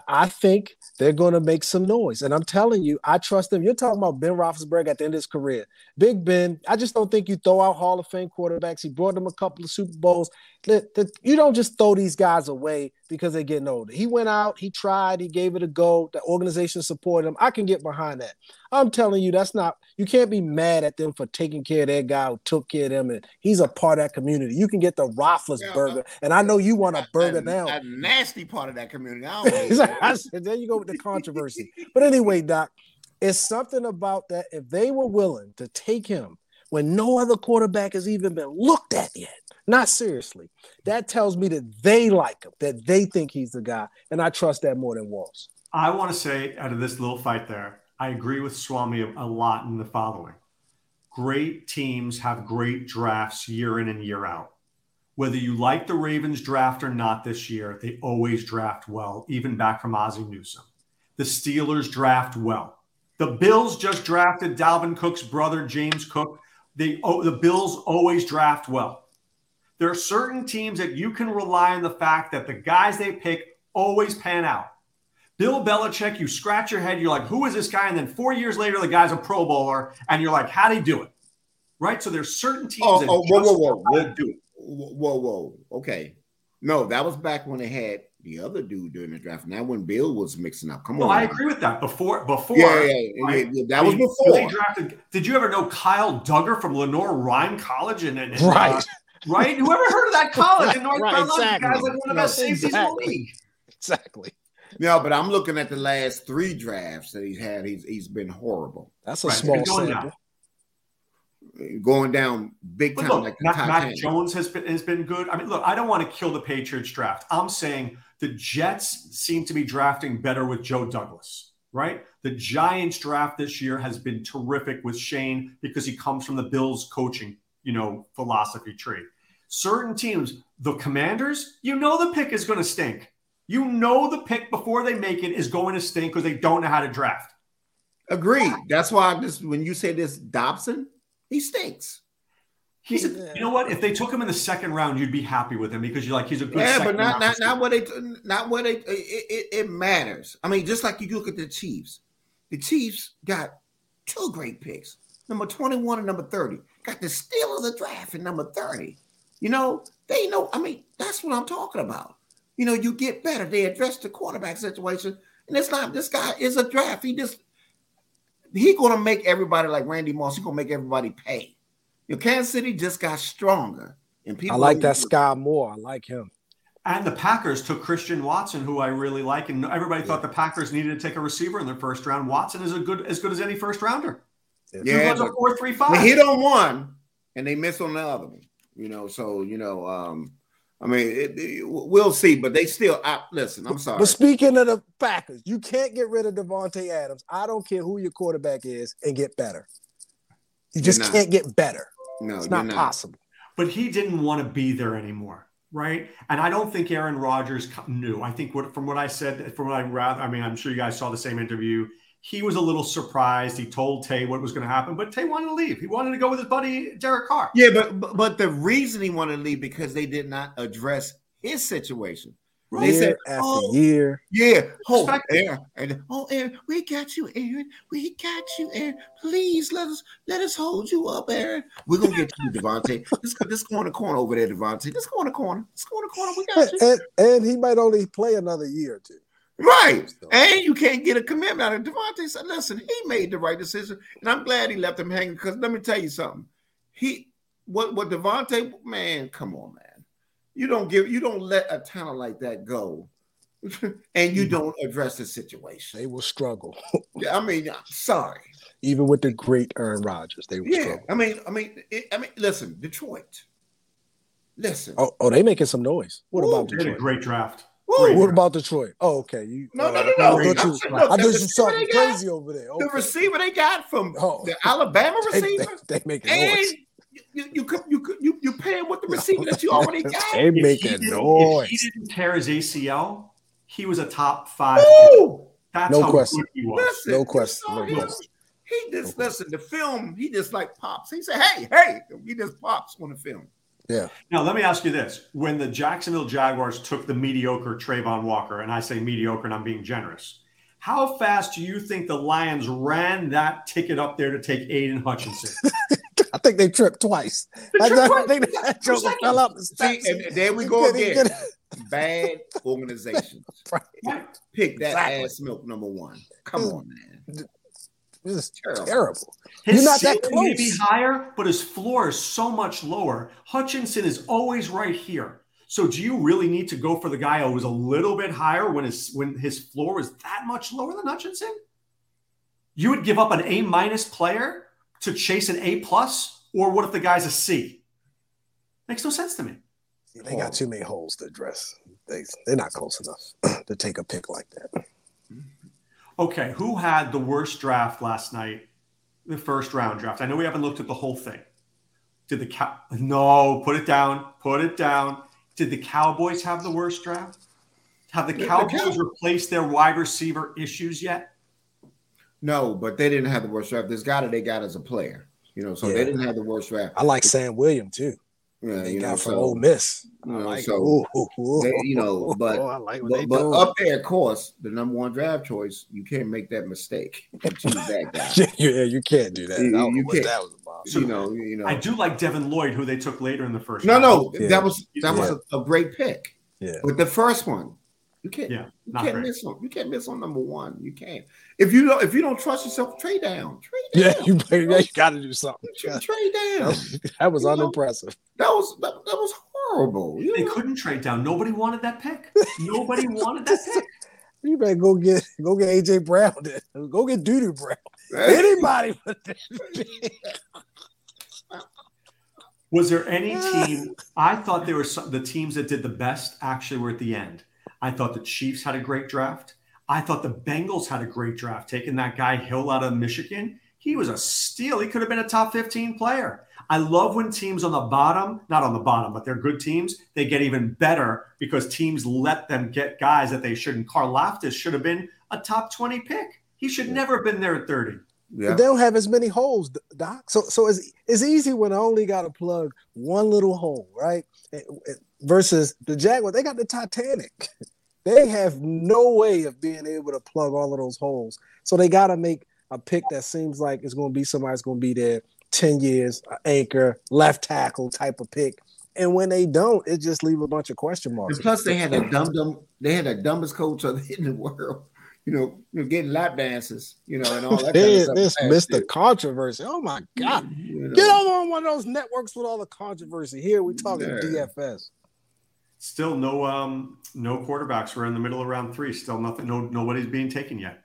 [SPEAKER 3] I, think they're going to make some noise. And I'm telling you, I trust them. You're talking about Ben Roethlisberger at the end of his career. Big Ben, I just don't think you throw out Hall of Fame quarterbacks. He brought them a couple of Super Bowls. You don't just throw these guys away because they're getting older. He went out, he tried, he gave it a go. The organization supported him. I can get behind that. I'm telling you, that's not, you can't be mad at them for taking care of that guy who took care of them. And he's a part of that community. You can get the Roethlisberger. Yeah, uh-huh. and I know you want a burger now.
[SPEAKER 4] A nasty part of that community.
[SPEAKER 3] I said, there you go with the controversy. but anyway, Doc, it's something about that. If they were willing to take him when no other quarterback has even been looked at yet, not seriously, that tells me that they like him, that they think he's the guy. And I trust that more than Walls.
[SPEAKER 2] I want to say out of this little fight there, I agree with Swami a lot in the following. Great teams have great drafts year in and year out. Whether you like the Ravens draft or not this year, they always draft well, even back from Ozzie Newsome. The Steelers draft well. The Bills just drafted Dalvin Cook's brother, James Cook. They, oh, the Bills always draft well. There are certain teams that you can rely on the fact that the guys they pick always pan out. Bill Belichick, you scratch your head, you're like, who is this guy? And then four years later, the guy's a Pro Bowler, and you're like, how do he do it? Right? So there's certain teams
[SPEAKER 4] oh,
[SPEAKER 2] that
[SPEAKER 4] oh, whoa, whoa, whoa, whoa, do it. Whoa, whoa, okay. No, that was back when they had the other dude during the draft. Now when Bill was mixing up. Come
[SPEAKER 2] on.
[SPEAKER 4] No,
[SPEAKER 2] I agree with that. Before, before.
[SPEAKER 4] Yeah, yeah, right? yeah, yeah that was before. They
[SPEAKER 2] drafted, did you ever know Kyle Dugger from Lenoir-Rhyne College? And, and
[SPEAKER 3] uh,
[SPEAKER 2] right. Right? Whoever heard of that college in North right, Carolina? Exactly. Guys like one of the best safeties exactly. in the league.
[SPEAKER 3] Exactly.
[SPEAKER 4] No, but I'm looking at the last three drafts that he's had. He's he's been horrible.
[SPEAKER 3] That's a right. small sample.
[SPEAKER 4] Down. Going down big time. Look,
[SPEAKER 2] like Mac, Mac Jones has been has been good. I mean, look, I don't want to kill the Patriots draft. I'm saying the Jets seem to be drafting better with Joe Douglas, right? The Giants draft this year has been terrific with Schoen because he comes from the Bills coaching, you know, philosophy tree. Certain teams, the Commanders, you know the pick is going to stink. You know the pick before they make it is going to stink because they don't know how to draft.
[SPEAKER 4] Agreed. That's why I'm just when you say this Dotson, he stinks.
[SPEAKER 2] He's a, you know what? If they took him in the second round, you'd be happy with him because you're like he's a good.
[SPEAKER 4] Yeah, but not not, not what they not what they it, it, it matters. I mean, just like you look at the Chiefs, the Chiefs got two great picks, number twenty one and number thirty. Got the steal of the draft in number thirty. You know they know. I mean, that's what I'm talking about you know, you get better. They address the quarterback situation. And it's not this guy is a draft. He just he gonna make everybody like Randy Moss, he gonna make everybody pay. Your Kansas City just got stronger. And people
[SPEAKER 3] I like that Skyy Moore. I like him.
[SPEAKER 2] And the Packers took Christian Watson, who I really like, and everybody thought the Packers needed to take a receiver in their first round. Watson is a good as good as any first rounder.
[SPEAKER 4] Yeah, but, a four three five. They hit on one and they miss on the other one. You know, so you know, um, I mean, it, it, we'll see, but they still. I, listen, I'm sorry.
[SPEAKER 3] But speaking of the Packers, you can't get rid of Davante Adams. I don't care who your quarterback is, and get better. You just can't get better. No, it's not, not possible.
[SPEAKER 2] But he didn't want to be there anymore right? And I don't think Aaron Rodgers knew. I think what from what I said, from what I rather, I mean, I'm sure you guys saw the same interview. He was a little surprised. He told Tay what was going to happen, but Tay wanted to leave. He wanted to go with his buddy Derek Carr.
[SPEAKER 4] Yeah, but but the reason he wanted to leave because they did not address his situation.
[SPEAKER 3] They year said, after oh, year.
[SPEAKER 4] Yeah. Oh, Aaron. And, oh, Aaron, we got you, Aaron. We got you, Aaron. Please let us let us hold you up, Aaron. We're gonna get you, Davante. Let's go, let's the corner over there, Davante. Let's go in the corner. Let's go in the corner. We got
[SPEAKER 3] you. And, and he might only play another year or two.
[SPEAKER 4] Right. And you can't get a commitment out of Davante. Said, listen, he made the right decision. And I'm glad he left him hanging because let me tell you something. He what what Davante, man, come on, man. You don't give, you don't let a talent like that go, and you mm-hmm. don't address the situation.
[SPEAKER 3] They will struggle.
[SPEAKER 4] yeah, I mean, I'm sorry.
[SPEAKER 3] Even with the great Aaron Rodgers, they will yeah, struggle.
[SPEAKER 4] I mean, I mean, it, I mean, listen, Detroit. Listen.
[SPEAKER 3] Oh, oh, they making some noise. What Ooh, about Detroit?
[SPEAKER 2] They a great draft.
[SPEAKER 3] Great what about Detroit? Oh, okay. You,
[SPEAKER 4] no, no, uh, no, no. I
[SPEAKER 3] thought you, I thought you something crazy over there.
[SPEAKER 4] Okay. The receiver they got from oh. the Alabama receiver.
[SPEAKER 3] They, they, they making noise
[SPEAKER 4] you you you you you pay him with the receiver that you already got.
[SPEAKER 3] they making noise.
[SPEAKER 2] If he didn't tear his ACL, he was a top five.
[SPEAKER 3] That's no question. Listen, no question. No
[SPEAKER 4] question. He just no listen. The film, he just like pops. He said, "Hey, hey," he just pops on the film.
[SPEAKER 3] Yeah.
[SPEAKER 2] Now let me ask you this: When the Jacksonville Jaguars took the mediocre Travon Walker, and I say mediocre, and I'm being generous, how fast do you think the Lions ran that ticket up there to take Aidan Hutchinson?
[SPEAKER 3] I think they tripped twice. They tripped I, twice. I think that joker fell up the
[SPEAKER 4] steps. See, and there we go again. Bad organization. right. Pick that exactly. ass milk number one. Come on, man.
[SPEAKER 3] This is terrible. terrible.
[SPEAKER 2] His You're not that close. may be higher, but his floor is so much lower. Hutchinson is always right here. So do you really need to go for the guy who was a little bit higher when his when his floor was that much lower than Hutchinson? You would give up an A minus player to chase an A plus, or what if the guy's a C? Makes no sense to me.
[SPEAKER 3] They got too many holes to address. They they're not close enough to take a pick like that.
[SPEAKER 2] Okay, who had the worst draft last night? The first round draft. I know we haven't looked at the whole thing. Did the cow? No, put it down. Put it down. Did the Cowboys have the worst draft? Have the Cowboys replaced their wide receiver issues yet?
[SPEAKER 4] No, but they didn't have the worst draft. This guy that they got as a player, you know, so yeah. they didn't have the worst draft.
[SPEAKER 3] I like Sam William too. Yeah, they you got know, from so, Ole Miss.
[SPEAKER 4] You know, like, so ooh, ooh, ooh, they, you know, but oh, like but, but up there, of course, the number one draft choice, you can't make that mistake. that guy.
[SPEAKER 3] yeah, you can't do that. You, you can't. That was.
[SPEAKER 4] So, you know, you know.
[SPEAKER 2] I do like Devin Lloyd, who they took later in the first.
[SPEAKER 4] No, round. no, yeah. that was that was a, a, great pick.
[SPEAKER 3] Yeah,
[SPEAKER 4] but the first one, you can't.
[SPEAKER 2] Yeah,
[SPEAKER 4] you can't great. miss on. You can't miss on number one. You can't. If you don't, if you don't trust yourself, trade down. Trade
[SPEAKER 3] down. Yeah, you, yeah, you got to do something.
[SPEAKER 4] Trade down.
[SPEAKER 3] that was you unimpressive.
[SPEAKER 4] Know, that was that, that was horrible.
[SPEAKER 2] You they know? couldn't trade down. Nobody wanted that pick. Nobody wanted that pick.
[SPEAKER 3] You better go get go get AJ Brown. Then. Go get Doodoo Brown. Anybody.
[SPEAKER 2] Was there any team? I thought there were some, the teams that did the best actually were at the end. I thought the Chiefs had a great draft. I thought the Bengals had a great draft, taking that guy Hill out of Michigan. He was a steal. He could have been a top 15 player. I love when teams on the bottom, not on the bottom, but they're good teams, they get even better because teams let them get guys that they shouldn't. Karlaftis should have been a top 20 pick. He should yeah. never have been there at 30.
[SPEAKER 3] Yeah. They don't have as many holes, Doc. So so it's it's easy when I only got to plug one little hole, right? Versus the Jaguar, they got the Titanic. They have no way of being able to plug all of those holes. So they got to make a pick that seems like it's going to be somebody's going to be there 10 years, anchor, left tackle type of pick. And when they don't, it just leave a bunch of question marks.
[SPEAKER 4] And plus, they had a dumb, dumb, they had the dumbest coach in the world. You know, you know, getting lap dances, you know, and all that.
[SPEAKER 3] kind of this Mr. Controversy. Oh my God! You know. Get over on one of those networks with all the controversy. Here we're talking yeah. DFS.
[SPEAKER 2] Still no um no quarterbacks. We're in the middle of round three. Still nothing. No nobody's being taken yet.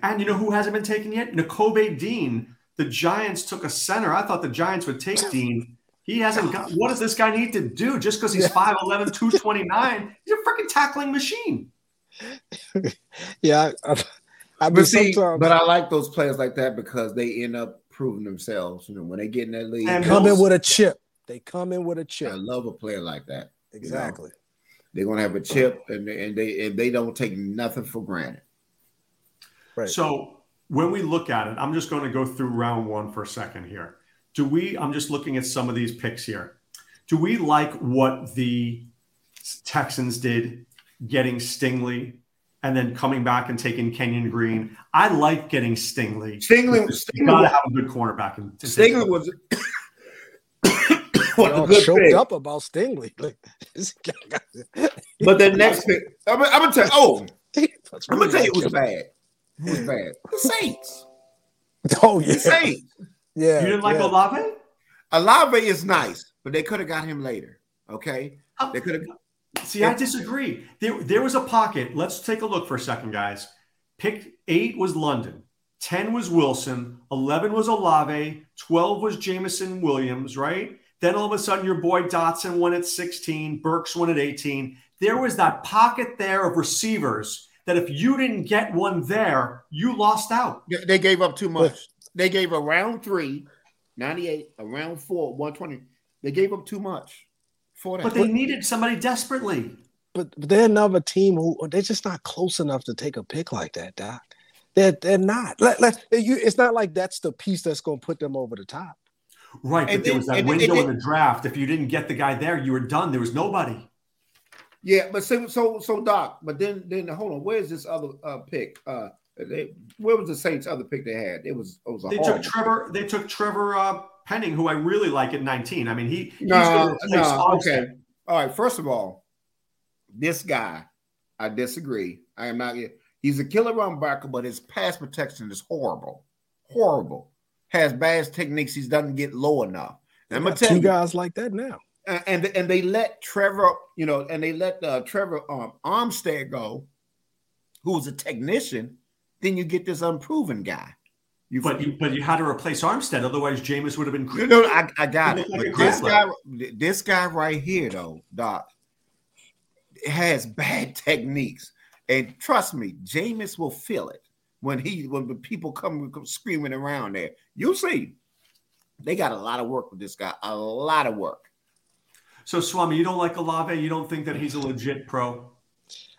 [SPEAKER 2] And you know who hasn't been taken yet? Nakobe Dean. The Giants took a center. I thought the Giants would take Dean. He hasn't got. What does this guy need to do? Just because he's 5'11", 229, he's a freaking tackling machine.
[SPEAKER 3] yeah, I,
[SPEAKER 4] I but see, but I like those players like that because they end up proving themselves. You know, when they get in that league,
[SPEAKER 3] and come in with a chip. They come in with a chip.
[SPEAKER 4] I love a player like that.
[SPEAKER 3] Exactly. You know?
[SPEAKER 4] They're gonna have a chip, and and they and they don't take nothing for granted.
[SPEAKER 2] Right. So when we look at it, I'm just going to go through round one for a second here. Do we? I'm just looking at some of these picks here. Do we like what the Texans did, getting Stingley and then coming back and taking Kenyon Green? I like getting Stingley.
[SPEAKER 4] Stingley, Stingley
[SPEAKER 2] got to have a good cornerback. In,
[SPEAKER 4] Stingley was
[SPEAKER 3] what good choked pick. up about Stingley.
[SPEAKER 4] but the next pick, I'm, I'm gonna tell you. Oh, I'm gonna tell you, it was bad. It was bad. The Saints.
[SPEAKER 3] Oh yeah,
[SPEAKER 4] the Saints.
[SPEAKER 3] Yeah,
[SPEAKER 2] you didn't like
[SPEAKER 3] yeah.
[SPEAKER 2] Olave.
[SPEAKER 4] Olave is nice, but they could have got him later. Okay, oh. they could have.
[SPEAKER 2] See, I disagree. There, there was a pocket. Let's take a look for a second, guys. Pick eight was London. 10 was Wilson, 11 was Olave, 12 was Jameson Williams, right? Then all of a sudden, your boy Dotson went at 16, Burks went at 18. There was that pocket there of receivers that if you didn't get one there, you lost out.
[SPEAKER 4] They gave up too much. They gave a round three, 98, a round four, 120. They gave up too much
[SPEAKER 2] for that. But they needed somebody desperately.
[SPEAKER 3] But they're another team who they're just not close enough to take a pick like that, Doc. They're, they're not. Let, let, you, it's not like that's the piece that's going to put them over the top.
[SPEAKER 2] Right, but and there was that window in the draft. If you didn't get the guy there, you were done. There was nobody.
[SPEAKER 4] Yeah, but so so so Doc, but then then hold on, where's this other uh, pick? Uh, they, where was the Saints' other pick they had? It was it was a
[SPEAKER 2] they took Trevor. They took Trevor uh, Penning, who I really like at 19. I mean, he
[SPEAKER 4] no no okay. All right, first of all, this guy, I disagree. I am not. He's a killer run backer, but his pass protection is horrible, horrible has bad techniques. He doesn't get low enough.
[SPEAKER 3] I'm gonna tell two you, guys like that now.
[SPEAKER 4] And and they let Trevor, you know, and they let uh, Trevor um, Armstead go, who was a technician. Then you get this unproven guy.
[SPEAKER 2] You, but you but you had to replace Armstead, otherwise Jameis would have been.
[SPEAKER 4] No, no, I, I got it. Like this guy, this guy right here, though, Doc, has bad techniques, and trust me, Jameis will feel it when he when the people come screaming around there. You'll see. They got a lot of work with this guy. A lot of work.
[SPEAKER 2] So Swami, you don't like Olave? You don't think that he's a legit pro?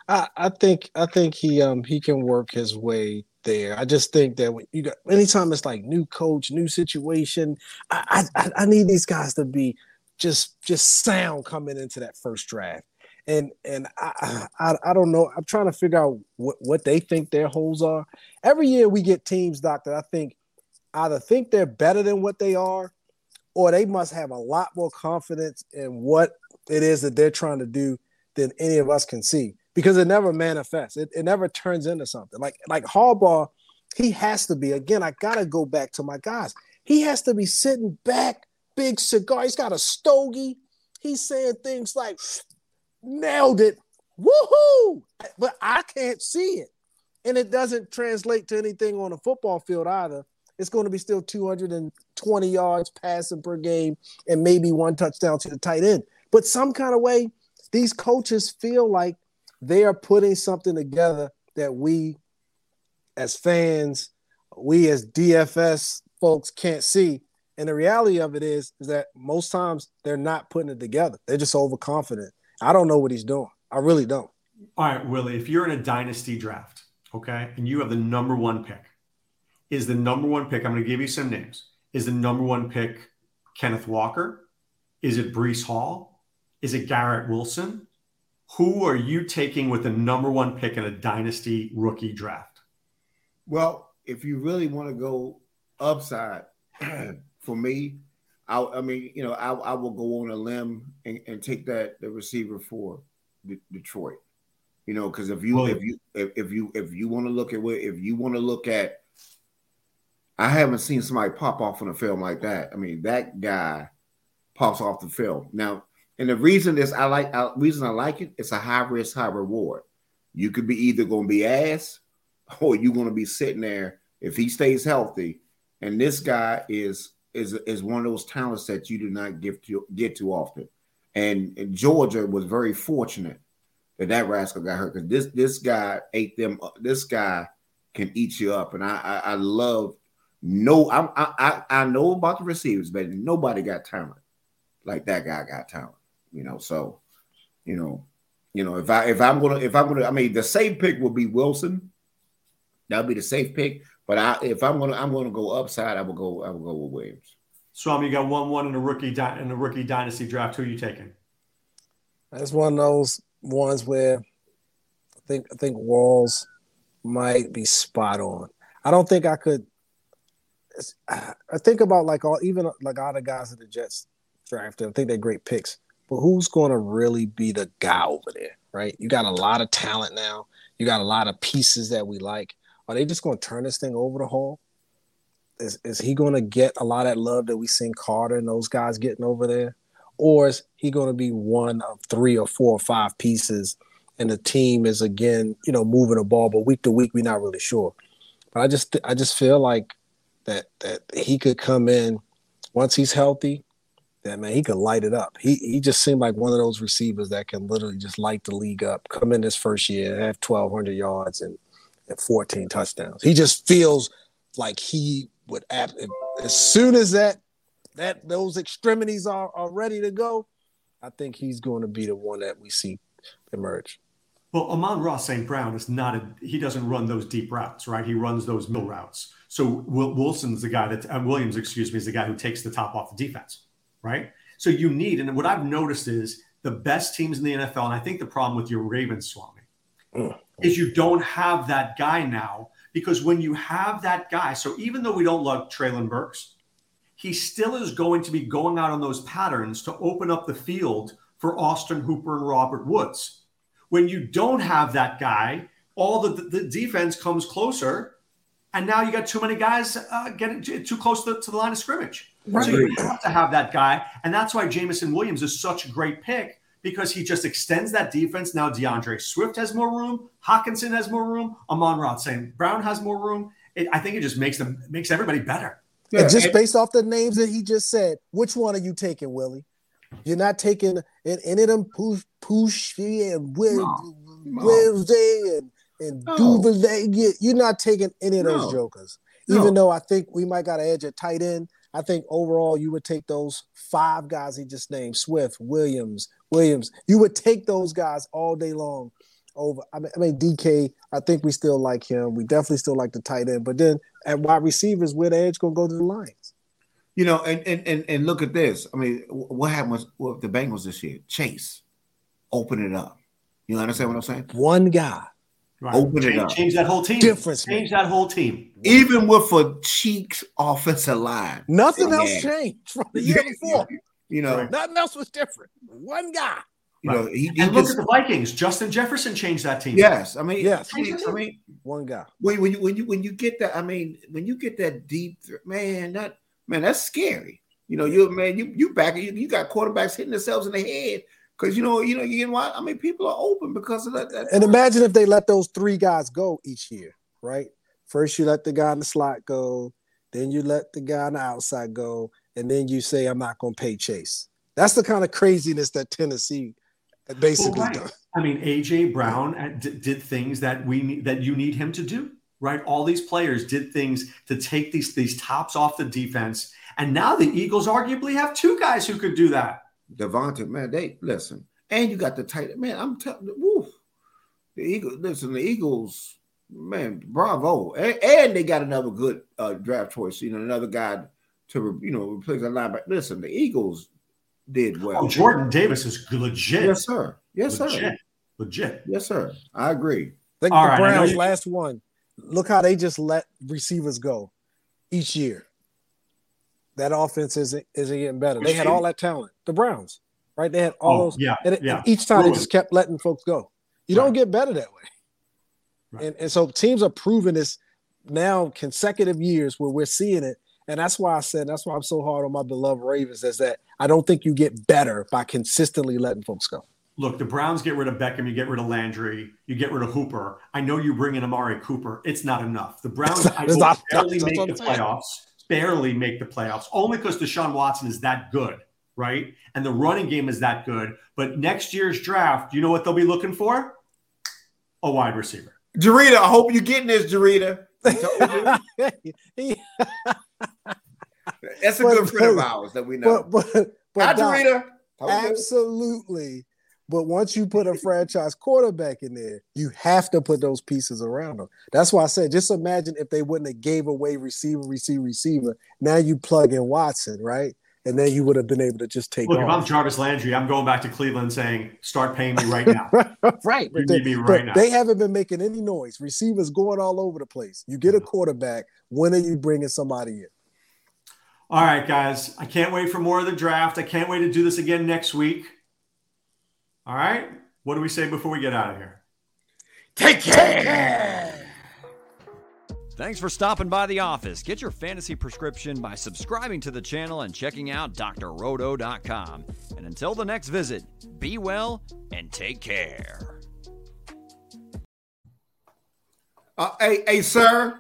[SPEAKER 3] I, I think I think he um he can work his way there. I just think that when you got anytime it's like new coach, new situation, I I, I need these guys to be just just sound coming into that first draft and and I, I I don't know. I'm trying to figure out what, what they think their holes are. Every year we get teams, doctor. I think either think they're better than what they are, or they must have a lot more confidence in what it is that they're trying to do than any of us can see because it never manifests. It, it never turns into something. Like like Harbaugh, he has to be. Again, I gotta go back to my guys. He has to be sitting back, big cigar. He's got a stogie. He's saying things like nailed it. Woohoo! But I can't see it. And it doesn't translate to anything on a football field either. It's going to be still 220 yards passing per game and maybe one touchdown to the tight end. But some kind of way, these coaches feel like they are putting something together that we as fans, we as DFS folks can't see. And the reality of it is, is that most times they're not putting it together. They're just overconfident. I don't know what he's doing. I really don't.
[SPEAKER 2] All right, Willie, if you're in a dynasty draft, okay, and you have the number one pick, is the number one pick, I'm going to give you some names. Is the number one pick Kenneth Walker? Is it Breece Hall? Is it Garrett Wilson? Who are you taking with the number one pick in a dynasty rookie draft?
[SPEAKER 4] Well, if you really want to go upside, for me, I, I mean, you know, I, I will go on a limb and, and take that the receiver for D- Detroit. You know, because if you well, if you if, if you if you want to look at what if you want to look at, I haven't seen somebody pop off on a film like that. I mean, that guy pops off the film. Now, And the reason is I like I, reason I like it, it's a high risk, high reward. You could be either going to be ass or you're going to be sitting there if he stays healthy. And this guy is is is one of those talents that you do not get to get too often. And, and Georgia was very fortunate that that rascal got hurt because this this guy ate them. Up. This guy can eat you up, and I I, I love no I, I I know about the receivers, but nobody got talent like that guy got talent. You know, so you know, you know if I if I'm gonna if I'm gonna I mean the safe pick will be Wilson. That'll be the safe pick. But I, if I'm gonna, I'm gonna go upside. I will go. I will go with Williams.
[SPEAKER 2] Swami, you got one one in the rookie in the rookie dynasty draft. Who are you taking?
[SPEAKER 3] That's one of those ones where I think I think Walls might be spot on. I don't think I could. I think about like all even like all the guys that the Jets drafted. I think they're great picks, but who's going to really be the guy over there? Right? You got a lot of talent now. You got a lot of pieces that we like. Are they just going to turn this thing over the hall? Is, is he going to get a lot of that love that we seen Carter and those guys getting over there? Or is he going to be one of three or four or five pieces and the team is again, you know, moving the ball, but week to week, we're not really sure. But I just I just feel like that that he could come in once he's healthy, that man, he could light it up. He he just seemed like one of those receivers that can literally just light the league up. Come in this first year, have twelve hundred yards and and 14 touchdowns. He just feels like he would as soon as that that those extremities are, are ready to go, I think he's going to be the one that we see emerge.
[SPEAKER 2] Well, Amon-Ra St. Brown is not a he doesn't run those deep routes, right? He runs those mill routes. So Wilson's the guy that uh, Williams, excuse me, is the guy who takes the top off the defense, right? So you need, and what I've noticed is the best teams in the NFL, and I think the problem with your Ravens, Swami, mm is you don't have that guy now because when you have that guy, so even though we don't love Treylon Burks, he still is going to be going out on those patterns to open up the field for Austin Hooper and Robert Woods. When you don't have that guy, all the, the defense comes closer, and now you got too many guys uh, getting too close to, to, the line of scrimmage. Right. So you have to have that guy, and that's why Jameson Williams is such a great pick because he just extends that defense. Now D'Andre Swift has more room, Hockenson has more room, Amon-Ra St. Brown has more room. It, I think it just makes them makes everybody better.
[SPEAKER 3] Yeah, and just based off the names that he just said, which one are you taking, Willie? You're not taking any of them push push and Will Wednesday and and no. Duvernay. You're not taking any of those no. jokers. Even no. though I think we might got to edge at tight end. I think overall you would take those five guys he just named: Swift, Williams, Williams. You would take those guys all day long. Over, I mean, I mean, DK. I think we still like him. We definitely still like the tight end. But then at wide receivers, where the edge gonna go to the Lions?
[SPEAKER 4] You know, and and and, and look at this. I mean, what happened with the Bengals this year? Chase, open it up. You understand what I'm saying?
[SPEAKER 3] One guy.
[SPEAKER 2] Right. Open change, it up. Change that whole team.
[SPEAKER 3] Difference.
[SPEAKER 2] Change man. that whole team.
[SPEAKER 4] Even with a cheeks offensive line.
[SPEAKER 3] Nothing else yeah. changed from the year before.
[SPEAKER 4] You know, right.
[SPEAKER 3] nothing else was different. One guy.
[SPEAKER 2] You know, he, he and look at the Vikings. Justin Jefferson changed that team.
[SPEAKER 4] Yes, I mean,
[SPEAKER 3] yes.
[SPEAKER 4] I mean, I mean
[SPEAKER 3] one guy.
[SPEAKER 4] When, when you when you when you get that, I mean, when you get that deep, man, that man, that's scary. You know, you man, you you back, you, you got quarterbacks hitting themselves in the head because you know, you know, you know what? I mean, people are open because of that. that
[SPEAKER 3] and imagine if they let those three guys go each year, right? First, you let the guy in the slot go, then you let the guy on the outside go, and then you say, "I'm not going to pay Chase." That's the kind of craziness that Tennessee basically well, right.
[SPEAKER 2] I mean, AJ Brown uh, did things that we need, that you need him to do, right? All these players did things to take these these tops off the defense, and now the Eagles arguably have two guys who could do that.
[SPEAKER 4] Devonta, man, they listen, and you got the tight man. I'm telling you, the Eagles. Listen, the Eagles, man, bravo, and, and they got another good uh, draft choice. You know, another guy to you know replace that line. But listen, the Eagles did well.
[SPEAKER 2] Oh, Jordan Davis is legit.
[SPEAKER 4] Yes, sir. Yes,
[SPEAKER 2] legit.
[SPEAKER 4] sir.
[SPEAKER 2] Legit.
[SPEAKER 4] Yes, sir. I agree.
[SPEAKER 3] Think All the right, Browns last one. Look how they just let receivers go each year. That offense isn't isn't getting better. They had all that talent. The Browns, right? They had all oh, those.
[SPEAKER 2] Yeah,
[SPEAKER 3] and,
[SPEAKER 2] yeah.
[SPEAKER 3] And each time Ruined. they just kept letting folks go. You right. don't get better that way. Right. And, and so teams are proving this now consecutive years where we're seeing it And that's why I said that's why I'm so hard on my beloved Ravens is that I don't think you get better by consistently letting folks go.
[SPEAKER 2] Look, the Browns get rid of Beckham, you get rid of Landry, you get rid of Hooper. I know you bring in Amari Cooper. It's not enough. The Browns I not, barely make the playoffs, barely make the playoffs, only because Deshaun Watson is that good, right? And the running game is that good. But next year's draft, you know what they'll be looking for? A wide receiver.
[SPEAKER 4] Jarita, I hope you're getting this, Jarita. That's a but, good friend of ours that we know. But, but, but
[SPEAKER 3] Doc, absolutely. But once you put a franchise quarterback in there, you have to put those pieces around them. That's why I said, just imagine if they wouldn't have gave away receiver, receiver, receiver. Now you plug in Watson, right? And then you would have been able to just take.
[SPEAKER 2] Look,
[SPEAKER 3] off.
[SPEAKER 2] if I'm Jarvis Landry, I'm going back to Cleveland saying, "Start paying me right now."
[SPEAKER 3] right, you need me right now. They haven't been making any noise. Receivers going all over the place. You get a quarterback. When are you bringing somebody in?
[SPEAKER 2] All right, guys. I can't wait for more of the draft. I can't wait to do this again next week. All right. What do we say before we get out of here?
[SPEAKER 4] Take care.
[SPEAKER 1] Thanks for stopping by the office. Get your fantasy prescription by subscribing to the channel and checking out drroto.com. And until the next visit, be well and take care.
[SPEAKER 4] Uh, hey, hey, sir.